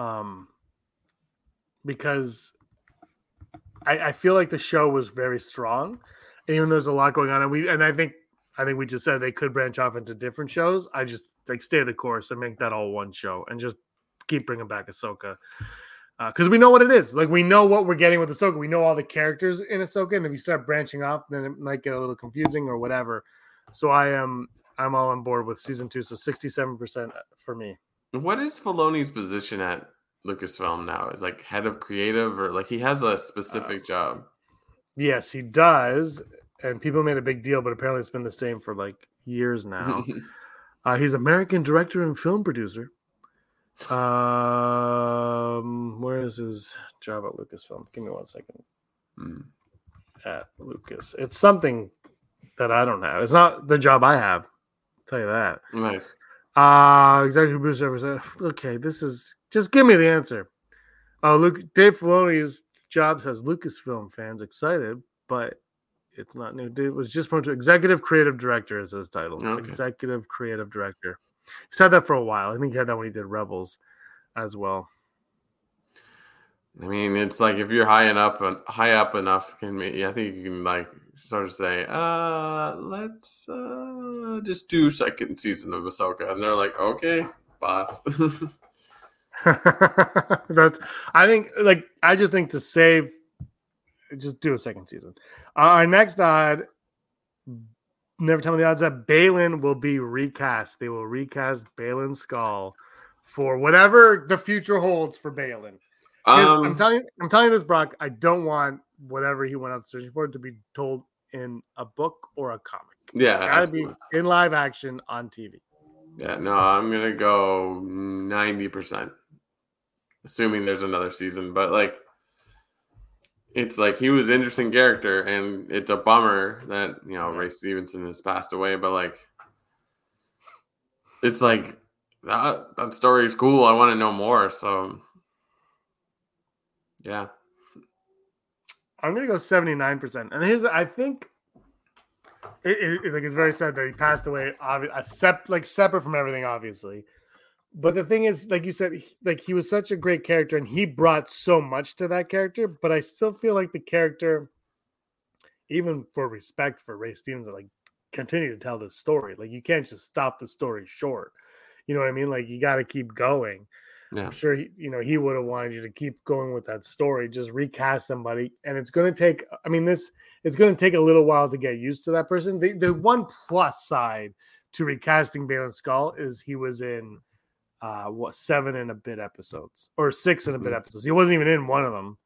Speaker 3: Mm.
Speaker 4: Um because I, I feel like the show was very strong. And even though there's a lot going on, and we and I think I think we just said they could branch off into different shows. I just like stay the course and make that all one show and just keep bringing back Ahsoka. Uh, because we know what it is. Like we know what we're getting with Ahsoka. We know all the characters in Ahsoka, and if you start branching off, then it might get a little confusing or whatever. So I am I'm all on board with season two. So 67% for me.
Speaker 3: What is Filoni's position at Lucasfilm now? Is like head of creative or like he has a specific job?
Speaker 4: Yes, he does. And people made a big deal, but apparently it's been the same for like years now. uh, he's American director and film producer. Um, where is his job at Lucasfilm? Give me one second.
Speaker 3: Mm.
Speaker 4: At Lucas, it's something that I don't have. It's not the job I have. I'll tell you that.
Speaker 3: Nice.
Speaker 4: Uh executive producer. representative. Okay, this is just give me the answer. Oh, Luke Dave Filoni's job says Lucasfilm fans excited, but it's not new. It was just promoted to executive creative director is his title.
Speaker 3: Okay.
Speaker 4: Executive creative director. He's had that for a while. I think he had that when he did Rebels as well.
Speaker 3: I mean, it's like if you're high enough, high up enough, can I think you can like sort of say, uh, let's uh, just do second season of Ahsoka, and they're like, okay, boss.
Speaker 4: That's I think like I just think to save just do a second season. Uh, our next odd never tell me the odds that Baylan will be recast. They will recast Baylan Skoll for whatever the future holds for Baylan. 'Cause I'm
Speaker 3: um,
Speaker 4: telling you, I'm telling you this, Brock. I don't want whatever he went out searching for to be told in a book or a comic.
Speaker 3: yeah,
Speaker 4: Gotta
Speaker 3: absolutely.
Speaker 4: be in live action on TV.
Speaker 3: yeah. No, I'm gonna go ninety percent, assuming there's another season. But like, it's like he was an interesting character, and it's a bummer that you know mm-hmm. Ray Stevenson has passed away. But like, it's like that that story is cool. I want to know more. So, yeah.
Speaker 4: I'm gonna go 79%. And here's the I think it, it- like it's very sad that he passed away, obvi- uh, sep- like separate from everything, obviously. But the thing is, like you said, he- like he was such a great character and he brought so much to that character. But I still feel like the character, even for respect for Ray Stevenson, like continue to tell the story. Like you can't just stop the story short. You know what I mean? Like you got to keep going.
Speaker 3: Yeah.
Speaker 4: I'm sure he, you know he would have wanted you to keep going with that story. Just recast somebody, and it's going to take. I mean, this it's going to take a little while to get used to that person. The the one plus side to recasting Baylan Skoll is he was in uh what seven and a bit episodes or six and a bit
Speaker 3: Mhm.
Speaker 4: episodes. He wasn't even in one of them.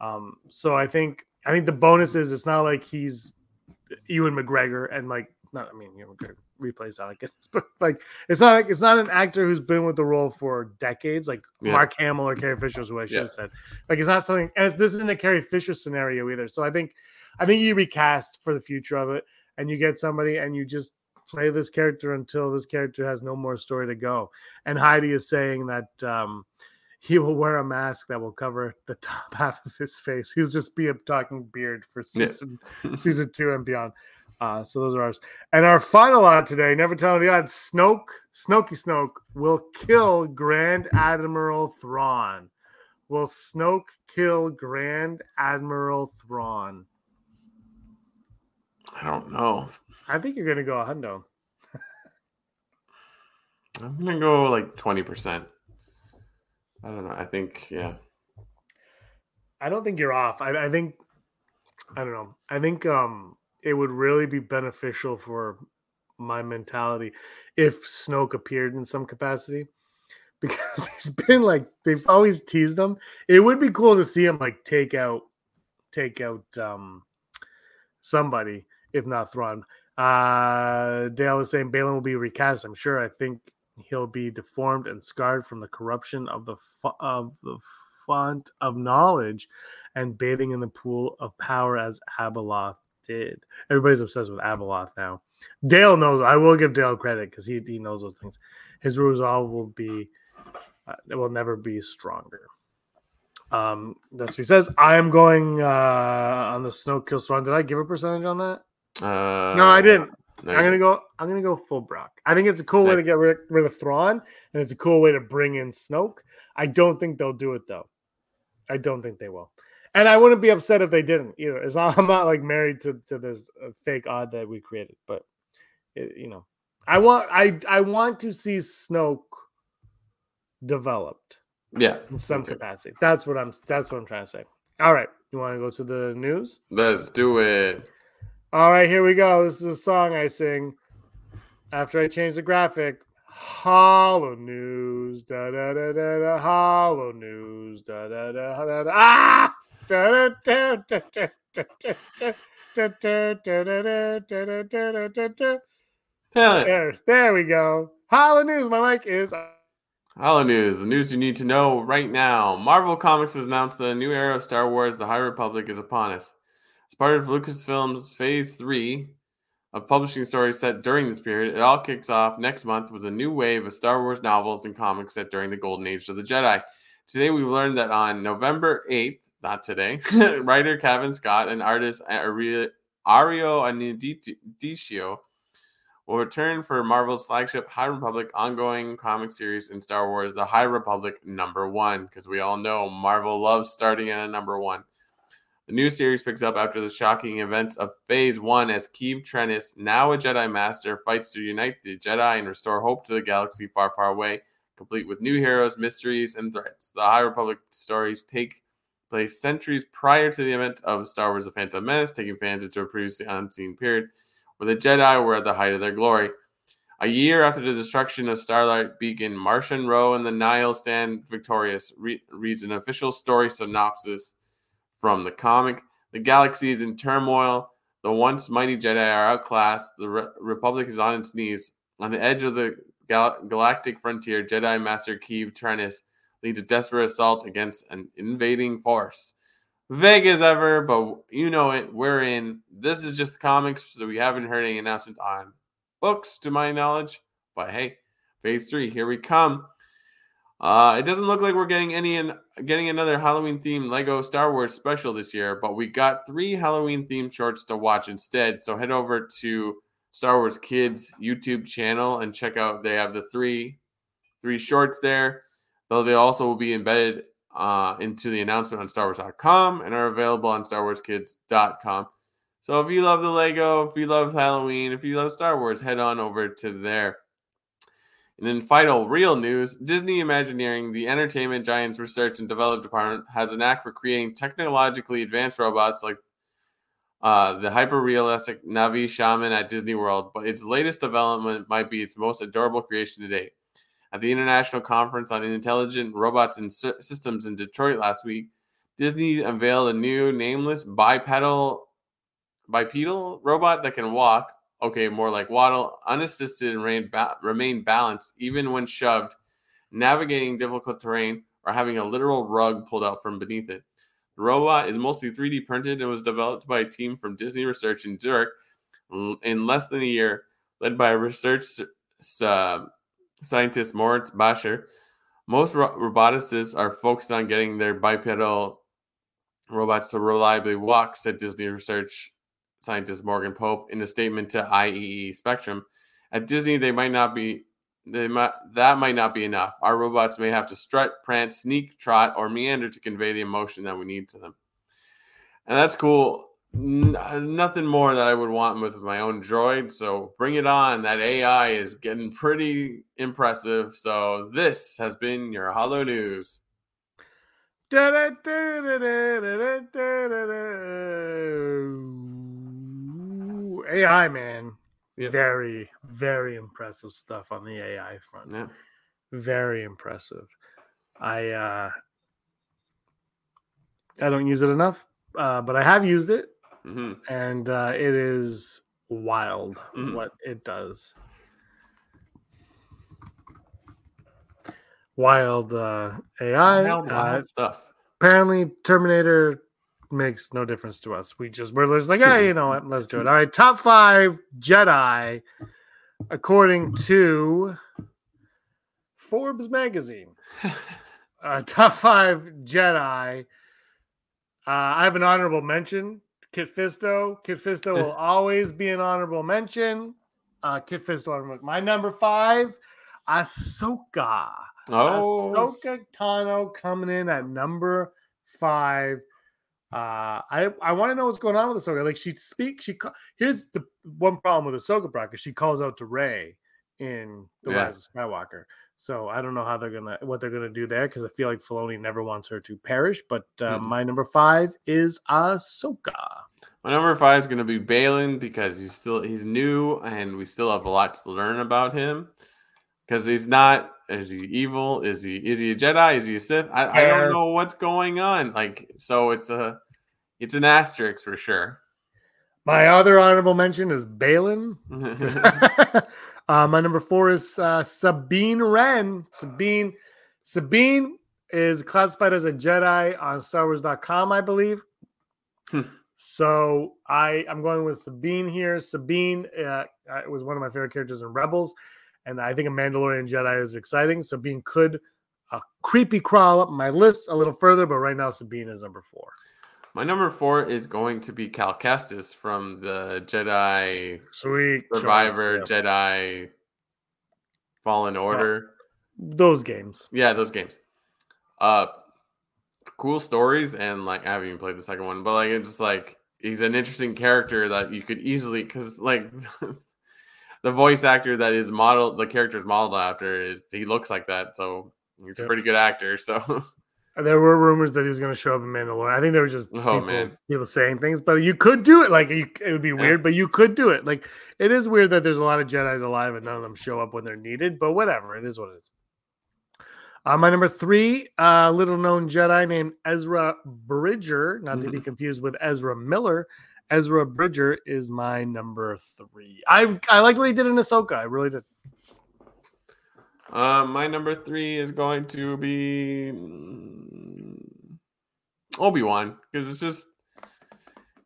Speaker 4: Um, so I think I think the bonus is it's not like he's Ewan McGregor and like not I mean Ewan McGregor replays Alec, but like it's not like it's not an actor who's been with the role for decades, like
Speaker 3: Yeah.
Speaker 4: Mark Hamill or Carrie Fisher is who I should
Speaker 3: Yeah.
Speaker 4: have said. Like it's not something and this isn't a Carrie Fisher scenario either. So I think I think you recast for the future of it and you get somebody and you just play this character until this character has no more story to go. And Heidi is saying that um he will wear a mask that will cover the top half of his face. He'll just be a talking beard for
Speaker 3: Yeah.
Speaker 4: season season two and beyond. Uh, so those are ours. And our final odd today, never telling the odds, Snoke, Snokey Snoke will kill Grand Admiral Thrawn. Will Snoke kill Grand Admiral Thrawn?
Speaker 3: I don't know.
Speaker 4: I think you're gonna go a hundo.
Speaker 3: I'm gonna go like twenty percent. I don't know. I think yeah.
Speaker 4: I don't think you're off. I, I think I don't know. I think um it would really be beneficial for my mentality if Snoke appeared in some capacity because he's been like they've always teased him. It would be cool to see him like take out take out um somebody if not Thrawn. Uh Dale is saying Baylan will be recast. I'm sure. I think he'll be deformed and scarred from the corruption of the fu- of the font of knowledge and bathing in the pool of power as Abeloth did. Everybody's obsessed with Abeloth now. Dale knows. I will give Dale credit because he, he knows those things. His resolve will be, uh, it will never be stronger. Um, that's what he says. I am going uh, on the Snoke kill Thrawn. Did I give a percentage on that?
Speaker 3: Uh,
Speaker 4: No, I didn't.
Speaker 3: no,
Speaker 4: I'm gonna go. I'm gonna go full Brock. I think it's a cool way to get rid, rid of Thrawn, and it's a cool way to bring in Snoke. I don't think they'll do it though. I don't think they will, and I wouldn't be upset if they didn't either. Not, I'm not like married to to this uh, fake odd that we created, but it, you know, I want I I want to see Snoke developed
Speaker 3: Yeah.
Speaker 4: in some capacity. That's what I'm. That's what I'm trying to say. All right, you want to go to the news?
Speaker 3: Let's do it.
Speaker 4: All right, here we go. This is a song I sing after I change the graphic. Hollow news, da da da da da. Hollow news, da da da da da. Ah, there, there we go. Holla News, my mic is.
Speaker 3: Holla News, the news you need to know right now. Marvel Comics has announced that a new era of Star Wars The High Republic is upon us. As part of Lucasfilm's Phase 3 of publishing stories set during this period, it all kicks off next month with a new wave of Star Wars novels and comics set during the Golden Age of the Jedi. Today, we've learned that on November 8th, not today, writer Cavan Scott and artist Ario Anindito will return for Marvel's flagship High Republic ongoing comic series in Star Wars, The High Republic number one, because we all know Marvel loves starting at a number one. The new series picks up after the shocking events of Phase 1 as Keeve Trennis, now a Jedi Master, fights to unite the Jedi and restore hope to the galaxy far, far away, complete with new heroes, mysteries, and threats. The High Republic stories take place centuries prior to the event of Star Wars The Phantom Menace, taking fans into a previously unseen period where the Jedi were at the height of their glory. A year after the destruction of Starlight Beacon, Marchion Ro and the Nihil stand victorious, re- reads an official story synopsis from the comic. The galaxy is in turmoil. The once mighty Jedi are outclassed. The Re- Republic is on its knees. On the edge of the gal- galactic frontier, Jedi Master Keeve Trennis leads a desperate assault against an invading force vague as ever, but you know it. We're in. This is just the comics, so we haven't heard any announcement on books, to my knowledge. But hey, phase three, here we come. Uh, it doesn't look like we're getting any in, getting another Halloween themed Lego Star Wars special this year, but we got three Halloween themed shorts to watch instead. So head over to Star Wars Kids YouTube channel and check out. They have the three three shorts there, though they also will be embedded uh, into the announcement on StarWars.com and are available on StarWarsKids.com. So if you love the Lego, if you love Halloween, if you love Star Wars, head on over to there. And in final real news, Disney Imagineering, the entertainment giant's research and development department, has a knack for creating technologically advanced robots like uh, the hyper realistic Na'vi Shaman at Disney World. But its latest development might be its most adorable creation to date. At the International Conference on Intelligent Robots and Sy- Systems in Detroit last week, Disney unveiled a new nameless bipedal bipedal robot that can walk, okay, more like waddle, unassisted and remain, ba- remain balanced even when shoved, navigating difficult terrain, or having a literal rug pulled out from beneath it. The robot is mostly 3D printed and was developed by a team from Disney Research in Zurich in less than a year, led by a research uh, scientist Moritz Bächer. Most ro- roboticists are focused on getting their bipedal robots to reliably walk, said Disney Research scientist Morgan Pope in a statement to IEEE Spectrum. At Disney, they might not be they might that might not be enough. Our robots may have to strut, prance, sneak, trot, or meander to convey the emotion that we need to them. And that's cool. N- nothing more that I would want with my own droid. So bring it on. That AI is getting pretty impressive. So this has been your Hollow News.
Speaker 4: AI man,
Speaker 3: Yep.
Speaker 4: very very impressive stuff on the AI front.
Speaker 3: Yeah.
Speaker 4: Very impressive. I uh I don't use it enough, uh, but I have used it,
Speaker 3: hmm
Speaker 4: and uh, it is wild
Speaker 3: Mhm.
Speaker 4: what it does. Wild uh, AI.
Speaker 3: Wild,
Speaker 4: uh,
Speaker 3: wild stuff.
Speaker 4: apparently Terminator makes no difference to us. We just we're just like, hey, you know what? Let's do it. All right, top five Jedi according to Forbes magazine. Uh, top five Jedi. Uh, I have an honorable mention. Kit Fisto. Kit Fisto will always be an honorable mention. Uh, Kit Fisto. honorable- My number five, Ahsoka.
Speaker 3: Oh,
Speaker 4: Ahsoka Tano coming in at number five. Uh, I I want to know what's going on with Ahsoka. Like she speaks, she ca- here's the one problem with Ahsoka Brock is she calls out to Rey in the
Speaker 3: Yeah.
Speaker 4: Rise of Skywalker. So I don't know how they're gonna what they're gonna do there because I feel like Filoni never wants her to perish. But uh,
Speaker 3: Mhm.
Speaker 4: my number five is Ahsoka.
Speaker 3: My number five is going to be Baylan because he's still he's new and we still have a lot to learn about him. Because he's not is he evil? Is he is he a Jedi? Is he a Sith? I, I don't know what's going on. Like so, it's a it's an asterisk for sure.
Speaker 4: My other honorable mention is Baylan. uh, my number four is uh, Sabine Wren. Sabine, Sabine is classified as a Jedi on StarWars.com, I believe. So I I'm going with Sabine here. Sabine uh, uh, was one of my favorite characters in Rebels, and I think a Mandalorian Jedi is exciting. Sabine could uh, creepy crawl up my list a little further, but right now Sabine is number four.
Speaker 3: My number four is going to be Cal Kestis from the Jedi
Speaker 4: Sweet
Speaker 3: Survivor,
Speaker 4: choice, yeah.
Speaker 3: Jedi Fallen Order.
Speaker 4: Those games.
Speaker 3: Yeah, those games. Uh cool stories and like I haven't even played the second one, but like it's just like he's an interesting character that you could easily cuz like the voice actor that is modeled the character is modeled after is, he looks like that, so he's a pretty good actor, so
Speaker 4: There were rumors that he was going to show up in Mandalorian. I think they were just
Speaker 3: Oh,
Speaker 4: people,
Speaker 3: man.
Speaker 4: people saying things, but you could do it. Like you, it would be weird, but you could do it. Like it is weird that there's a lot of Jedi's alive and none of them show up when they're needed. But whatever, it is what it is. Uh, my number three, uh, little known Jedi named Ezra Bridger, not to be confused with Ezra Miller. Ezra Bridger is my number three. I I liked what he did in Ahsoka. I really did.
Speaker 3: Uh, my number three is going to be Obi Wan because it's just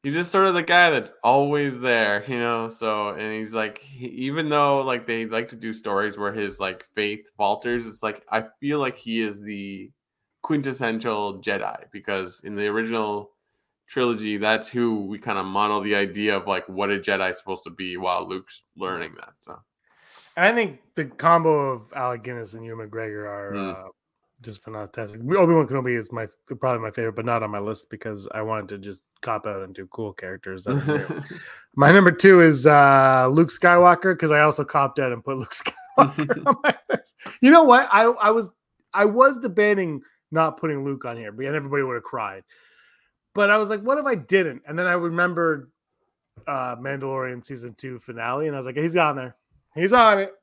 Speaker 3: he's just sort of the guy that's always there, you know. So and he's like, he, even though like they like to do stories where his like faith falters, it's like I feel like he is the quintessential Jedi because in the original trilogy, that's who we kind of model the idea of like what a Jedi is supposed to be while Luke's learning that. So
Speaker 4: And I think the combo of Alec Guinness and Ewan McGregor are
Speaker 3: Mm.
Speaker 4: uh, just fantastic. Obi Wan Kenobi is my probably my favorite, but not on my list because I wanted to just cop out and do cool characters. My number two is uh, Luke Skywalker because I also copped out and put Luke Skywalker on my list. You know what? I I was I was debating not putting Luke on here, but and everybody would have cried. But I was like, what if I didn't? And then I remembered uh Mandalorian season two finale, and I was like, he's on there. He's on it.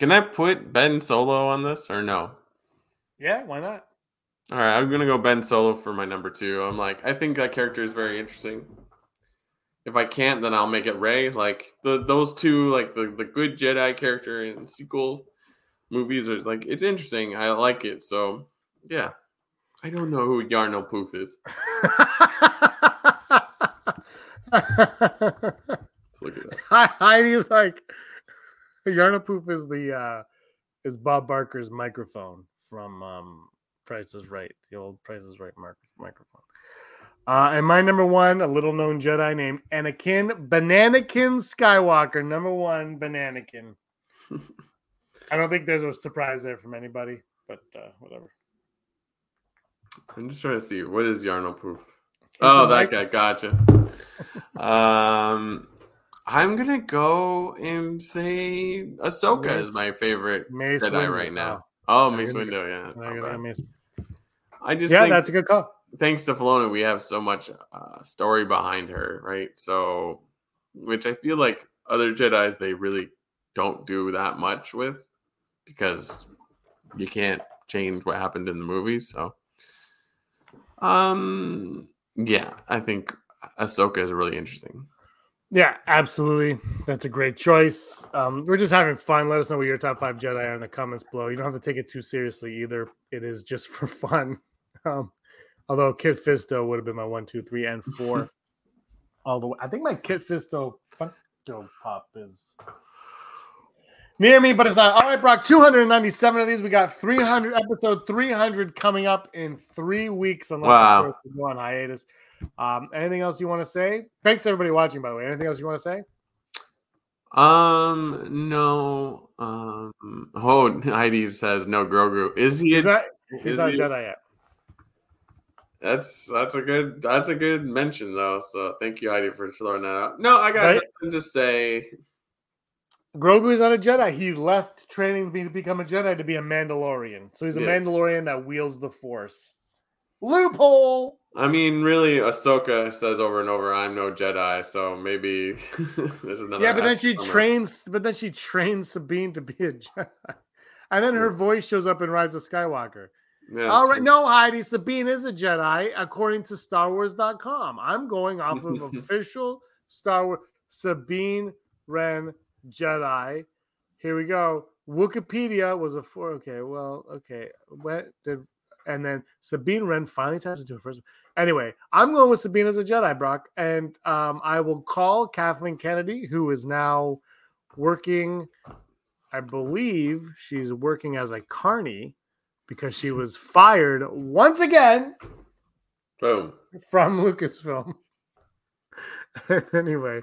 Speaker 3: Can I put Ben Solo on this or no?
Speaker 4: Yeah, why not?
Speaker 3: All right, I'm gonna go Ben Solo for my number two. I'm like, I think that character is very interesting. If I can't, then I'll make it Rey. Like the those two, like the the good Jedi character in sequel movies is like it's interesting. I like it. So yeah, I don't know who Yarno Poof is. Let's look at that.
Speaker 4: Heidi's like Yarna Poof is the uh is Bob Barker's microphone from um Price is Right, the old Price is Right mark- microphone. Uh, and my number one, a little known Jedi named Anakin Bananakin Skywalker. Number one, Bananakin. I don't think there's a surprise there from anybody, but uh, whatever.
Speaker 3: I'm just trying to see what is Yarno proof. Oh, that guy. Gotcha. um, I'm gonna go and say Ahsoka
Speaker 4: Mace-
Speaker 3: is my favorite
Speaker 4: Mace
Speaker 3: Jedi
Speaker 4: Windu.
Speaker 3: right now.
Speaker 4: Oh, gonna
Speaker 3: Windu, yeah. that's
Speaker 4: I
Speaker 3: not
Speaker 4: gotta- I
Speaker 3: bad.
Speaker 4: miss-
Speaker 3: I just
Speaker 4: Yeah,
Speaker 3: think
Speaker 4: that's a good call.
Speaker 3: thanks to Filoni, we have so much uh, story behind her, right? So, which I feel like other Jedi's they really don't do that much with because you can't change what happened in the movies. So, um, yeah, I think Ahsoka is really interesting.
Speaker 4: Yeah, absolutely. That's a great choice. Um, we're just having fun. Let us know what your top five Jedi are in the comments below. You don't have to take it too seriously either. It is just for fun. Um, although Kit Fisto would have been my one, two, three, and four. all the way. I think my Kit Fisto Funko Pop is near me, but it's not. All right, Brock. Two hundred and ninety-seven of these. We got three hundred episode three hundred coming up in three weeks, unless
Speaker 3: Wow.
Speaker 4: of course, we go on hiatus. Um, anything else you want to say? Thanks everybody watching, by the way. Anything else you want to say?
Speaker 3: Um, no. Um, oh, Heidi says no. Grogu is he?
Speaker 4: Is
Speaker 3: A,
Speaker 4: that he's
Speaker 3: is
Speaker 4: not
Speaker 3: he-
Speaker 4: Jedi yet?
Speaker 3: that's that's a good that's a good mention though. So thank you, Heidi, for throwing that out. No, I got
Speaker 4: Right?
Speaker 3: nothing to say.
Speaker 4: Grogu is not a Jedi. He left training to to become a Jedi to be a Mandalorian. So he's a
Speaker 3: Yeah.
Speaker 4: Mandalorian that wields the Force. Loophole.
Speaker 3: I mean, really, Ahsoka says over and over, "I'm no Jedi," so maybe there's another.
Speaker 4: yeah, but then she
Speaker 3: somewhere.
Speaker 4: trains. But then she trains Sabine to be a Jedi, and then her voice shows up in Rise of Skywalker.
Speaker 3: Yeah,
Speaker 4: All right,
Speaker 3: true.
Speaker 4: no, Heidi, Sabine is a Jedi according to StarWars.com. I'm going off of official Star Wars. Sabine Wren Jedi. Here we go. Wikipedia was a four. Okay, well, okay. What did and then Sabine Wren finally taps into her first. Anyway, I'm going with Sabine as a Jedi, Brock, and um, I will call Kathleen Kennedy, who is now working. I believe she's working as a carney because she was fired once again
Speaker 3: Boom.
Speaker 4: from Lucasfilm. anyway,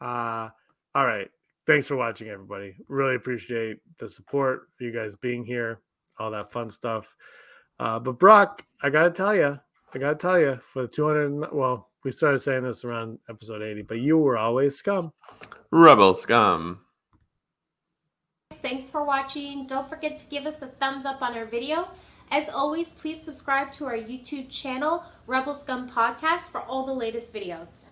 Speaker 4: uh, all right. Thanks for watching, everybody. Really appreciate the support for you guys being here, all that fun stuff. Uh, but Brock, I gotta tell you, I gotta tell you, for the 200, well, we started saying this around episode 80, but you were always scum.
Speaker 3: Rebel scum.
Speaker 1: Thanks for watching. Don't forget to give us a thumbs up on our video. As always, please subscribe to our YouTube channel, Rebel Scum Podcast, for all the latest videos.